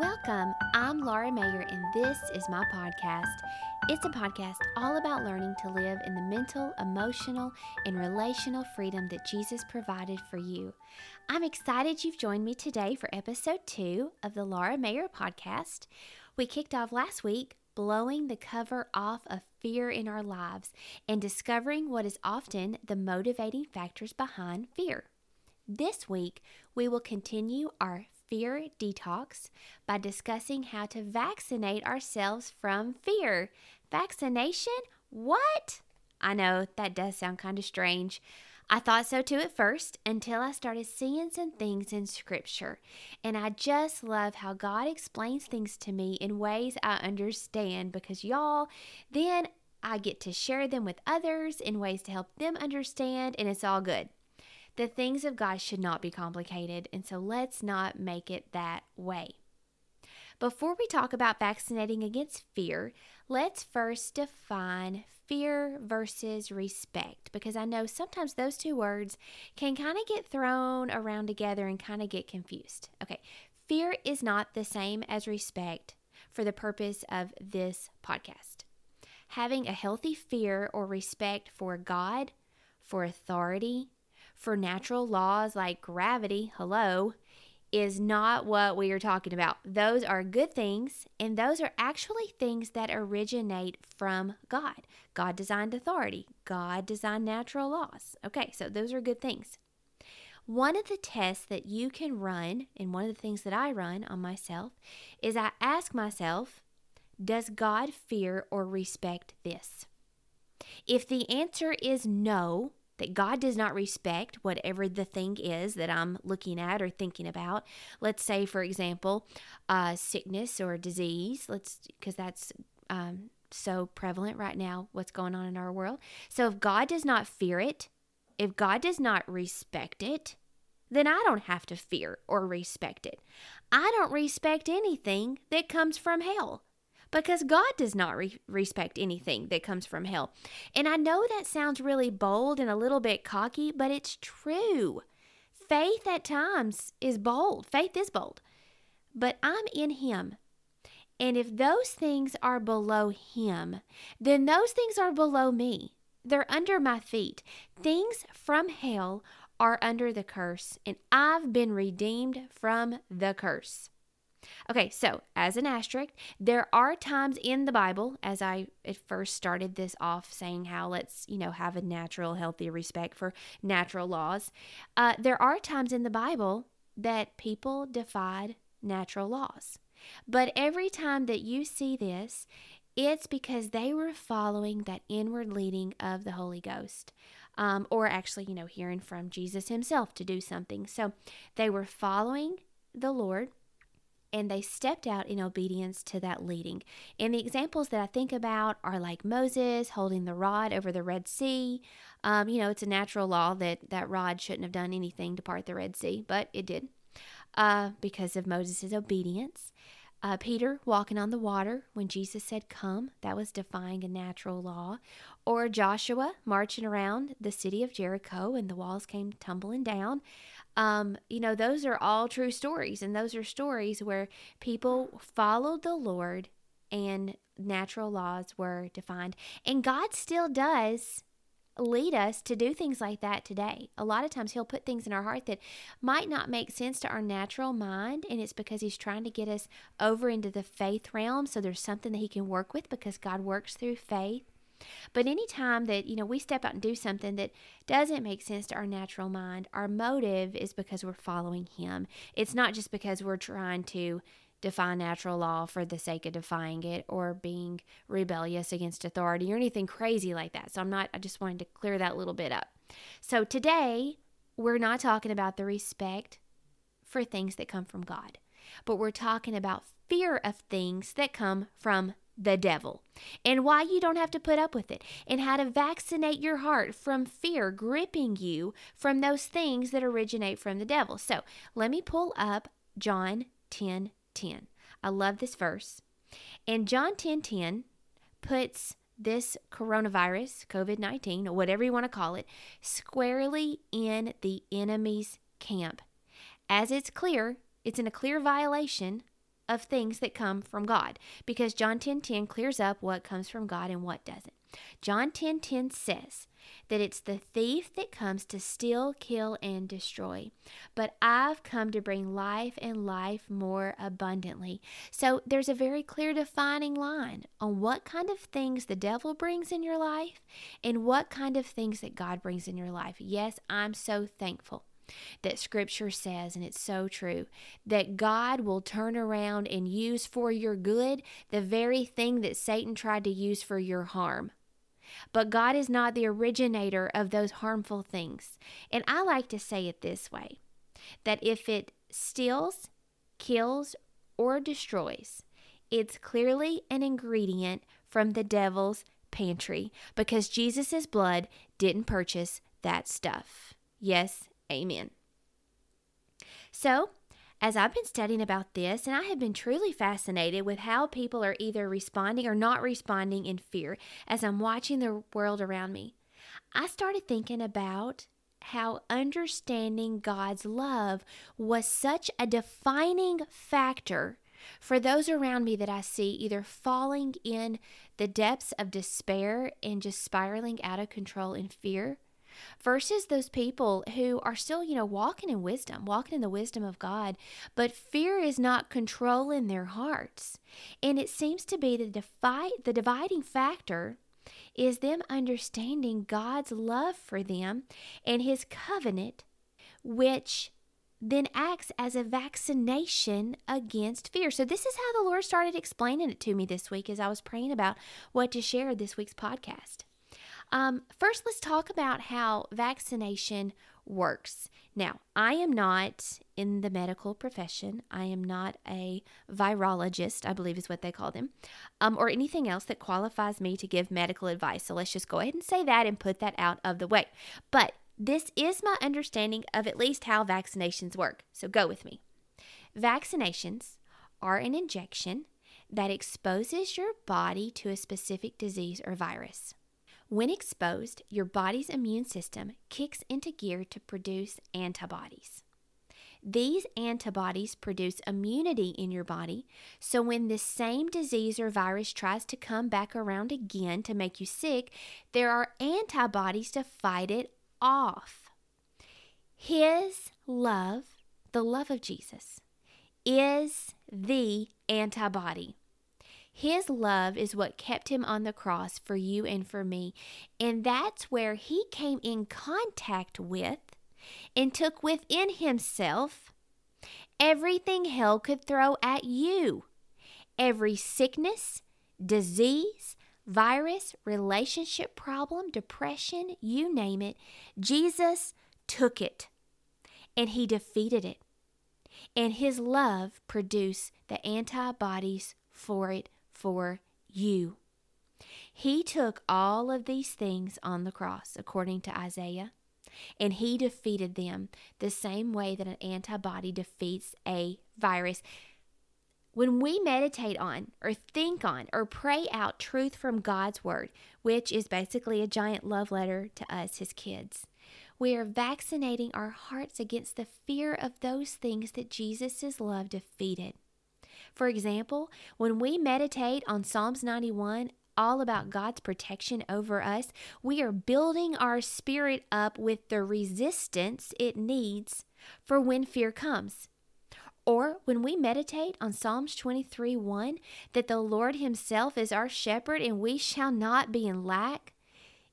Welcome. I'm Laura Mayer, and this is my podcast. It's a podcast all about learning to live in the mental, emotional, and relational freedom that Jesus provided for you. I'm excited you've joined me today for episode two of the Laura Mayer podcast. We kicked off last week blowing the cover off of fear in our lives and discovering what is often the motivating factors behind fear. This week, we will continue our fear detox by discussing how to vaccinate ourselves from fear. Vaccination? What? I know that does sound kind of strange. I thought so too at first until I started seeing some things in Scripture. And I just love how God explains things to me in ways I understand because, y'all, then I get to share them with others in ways to help them understand, and it's all good. The things of God should not be complicated, and so let's not make it that way. Before we talk about vaccinating against fear, let's first define fear versus respect because I know sometimes those two words can kind of get thrown around together and kind of get confused. Okay, fear is not the same as respect for the purpose of this podcast. Having a healthy fear or respect for God, for authority, for natural laws like gravity, hello, is not what we are talking about. Those are good things, and those are actually things that originate from God. God designed authority, God designed natural laws. Okay, so those are good things. One of the tests that you can run, and one of the things that I run on myself, is I ask myself, does God fear or respect this? If the answer is no, that God does not respect whatever the thing is that I'm looking at or thinking about. Let's say, for example, uh, sickness or disease. Let's because that's um, so prevalent right now. What's going on in our world? So if God does not fear it, if God does not respect it, then I don't have to fear or respect it. I don't respect anything that comes from hell because God does not re- respect anything that comes from hell. And I know that sounds really bold and a little bit cocky, but it's true. Faith at times is bold, faith is bold, but I'm in Him. And if those things are below Him, then those things are below me. They're under my feet. Things from hell are under the curse, and I've been redeemed from the curse. Okay, so as an asterisk, there are times in the Bible, as I at first started this off saying how let's, you know, have a natural, healthy respect for natural laws. Uh, there are times in the Bible that people defied natural laws. But every time that you see this, it's because they were following that inward leading of the Holy Ghost. Um, or actually, you know, hearing from Jesus himself to do something. So they were following the Lord and they stepped out in obedience to that leading. And the examples that I think about are like Moses holding the rod over the Red Sea. Um, you know, it's a natural law that that rod shouldn't have done anything to part the Red Sea, but it did uh, because of Moses' obedience. Uh, Peter walking on the water when Jesus said, Come, that was defying a natural law. Or Joshua marching around the city of Jericho and the walls came tumbling down. Um, you know, those are all true stories, and those are stories where people followed the Lord and natural laws were defined. And God still does lead us to do things like that today. A lot of times He'll put things in our heart that might not make sense to our natural mind, and it's because He's trying to get us over into the faith realm. So there's something that He can work with because God works through faith. But anytime that, you know, we step out and do something that doesn't make sense to our natural mind, our motive is because we're following him. It's not just because we're trying to defy natural law for the sake of defying it or being rebellious against authority or anything crazy like that. So I'm not I just wanted to clear that little bit up. So today we're not talking about the respect for things that come from God, but we're talking about fear of things that come from the devil and why you don't have to put up with it and how to vaccinate your heart from fear gripping you from those things that originate from the devil. So let me pull up John 10 10. I love this verse. And John 10 10 puts this coronavirus, COVID 19, whatever you want to call it, squarely in the enemy's camp. As it's clear, it's in a clear violation of things that come from God because John 10:10 10, 10 clears up what comes from God and what doesn't. John 10:10 10, 10 says that it's the thief that comes to steal, kill and destroy. But I've come to bring life and life more abundantly. So there's a very clear defining line on what kind of things the devil brings in your life and what kind of things that God brings in your life. Yes, I'm so thankful that scripture says, and it's so true, that God will turn around and use for your good the very thing that Satan tried to use for your harm. But God is not the originator of those harmful things. And I like to say it this way that if it steals, kills, or destroys, it's clearly an ingredient from the devil's pantry because Jesus' blood didn't purchase that stuff. Yes, amen. So, as I've been studying about this, and I have been truly fascinated with how people are either responding or not responding in fear as I'm watching the world around me, I started thinking about how understanding God's love was such a defining factor for those around me that I see either falling in the depths of despair and just spiraling out of control in fear versus those people who are still, you know, walking in wisdom, walking in the wisdom of God, but fear is not controlling their hearts. And it seems to be the divide, the dividing factor is them understanding God's love for them and his covenant which then acts as a vaccination against fear. So, this is how the Lord started explaining it to me this week as I was praying about what to share this week's podcast. Um, first, let's talk about how vaccination works. Now, I am not in the medical profession. I am not a virologist, I believe is what they call them, um, or anything else that qualifies me to give medical advice. So let's just go ahead and say that and put that out of the way. But this is my understanding of at least how vaccinations work. So go with me. Vaccinations are an injection that exposes your body to a specific disease or virus. When exposed, your body's immune system kicks into gear to produce antibodies. These antibodies produce immunity in your body, so when this same disease or virus tries to come back around again to make you sick, there are antibodies to fight it off. His love, the love of Jesus, is the antibody. His love is what kept him on the cross for you and for me. And that's where he came in contact with and took within himself everything hell could throw at you. Every sickness, disease, virus, relationship problem, depression, you name it, Jesus took it and he defeated it. And his love produced the antibodies for it for you. He took all of these things on the cross, according to Isaiah, and he defeated them the same way that an antibody defeats a virus. When we meditate on, or think on, or pray out truth from God's Word, which is basically a giant love letter to us, His kids, we are vaccinating our hearts against the fear of those things that Jesus' love defeated. For example, when we meditate on Psalms 91, all about God's protection over us, we are building our spirit up with the resistance it needs for when fear comes. Or when we meditate on Psalms 23 1, that the Lord Himself is our shepherd and we shall not be in lack,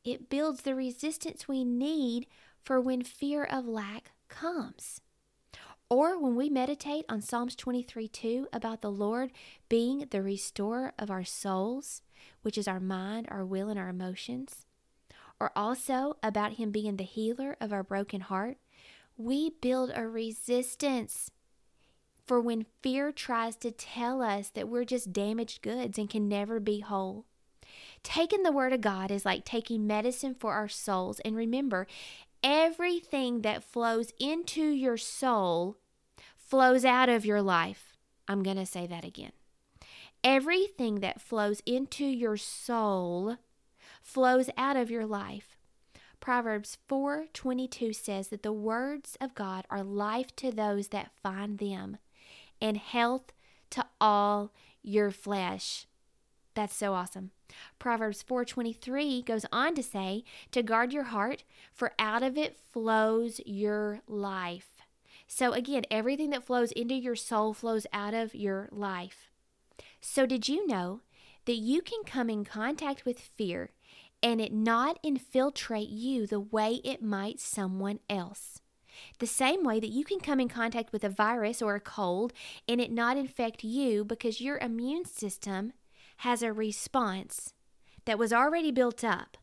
it builds the resistance we need for when fear of lack comes. Or when we meditate on Psalms 23 2 about the Lord being the restorer of our souls, which is our mind, our will, and our emotions, or also about Him being the healer of our broken heart, we build a resistance for when fear tries to tell us that we're just damaged goods and can never be whole. Taking the Word of God is like taking medicine for our souls. And remember, everything that flows into your soul flows out of your life. I'm going to say that again. Everything that flows into your soul flows out of your life. Proverbs 4:22 says that the words of God are life to those that find them and health to all your flesh. That's so awesome. Proverbs 4:23 goes on to say to guard your heart for out of it flows your life. So again, everything that flows into your soul flows out of your life. So did you know that you can come in contact with fear and it not infiltrate you the way it might someone else? The same way that you can come in contact with a virus or a cold and it not infect you because your immune system has a response that was already built up,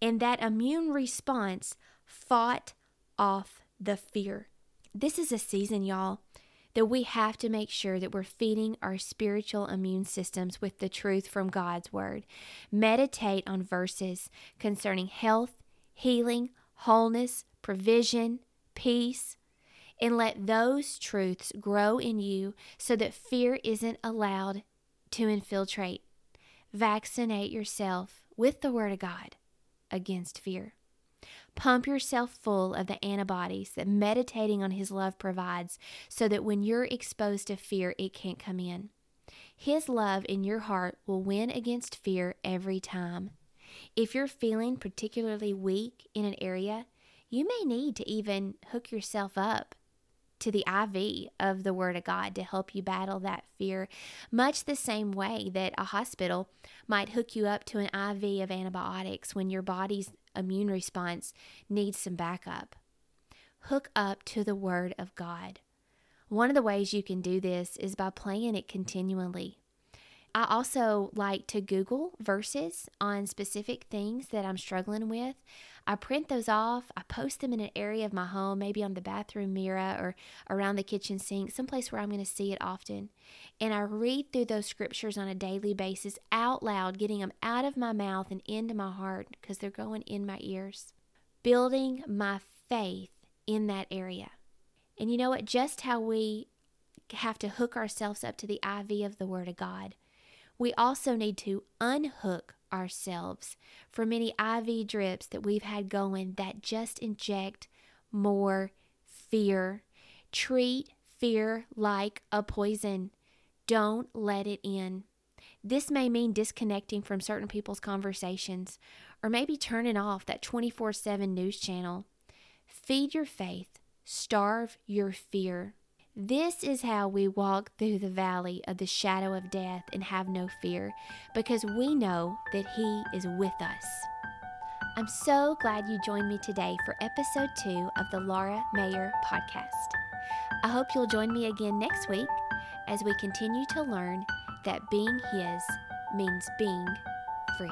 and that immune response fought off the fear. This is a season, y'all, that we have to make sure that we're feeding our spiritual immune systems with the truth from God's Word. Meditate on verses concerning health, healing, wholeness, provision, peace, and let those truths grow in you so that fear isn't allowed to infiltrate. Vaccinate yourself with the Word of God against fear. Pump yourself full of the antibodies that meditating on His love provides so that when you're exposed to fear, it can't come in. His love in your heart will win against fear every time. If you're feeling particularly weak in an area, you may need to even hook yourself up to the IV of the Word of God to help you battle that fear, much the same way that a hospital might hook you up to an IV of antibiotics when your body's immune response needs some backup. Hook up to the Word of God. One of the ways you can do this is by playing it continually. I also like to Google verses on specific things that I'm struggling with. I print those off, I post them in an area of my home, maybe on the bathroom mirror or around the kitchen sink, someplace where I'm going to see it often. And I read through those scriptures on a daily basis out loud, getting them out of my mouth and into my heart because they're going in my ears. Building my faith in that area. And you know what? Just how we have to hook ourselves up to the IV of the Word of God we also need to unhook ourselves from any IV drips that we've had going that just inject more fear. Treat fear like a poison. Don't let it in. This may mean disconnecting from certain people's conversations or maybe turning off that 24 7 news channel. Feed your faith, starve your fear. This is how we walk through the valley of the shadow of death and have no fear, because we know that He is with us. I'm so glad you joined me today for episode two of the Laura Mayer podcast. I hope you'll join me again next week as we continue to learn that being His means being free.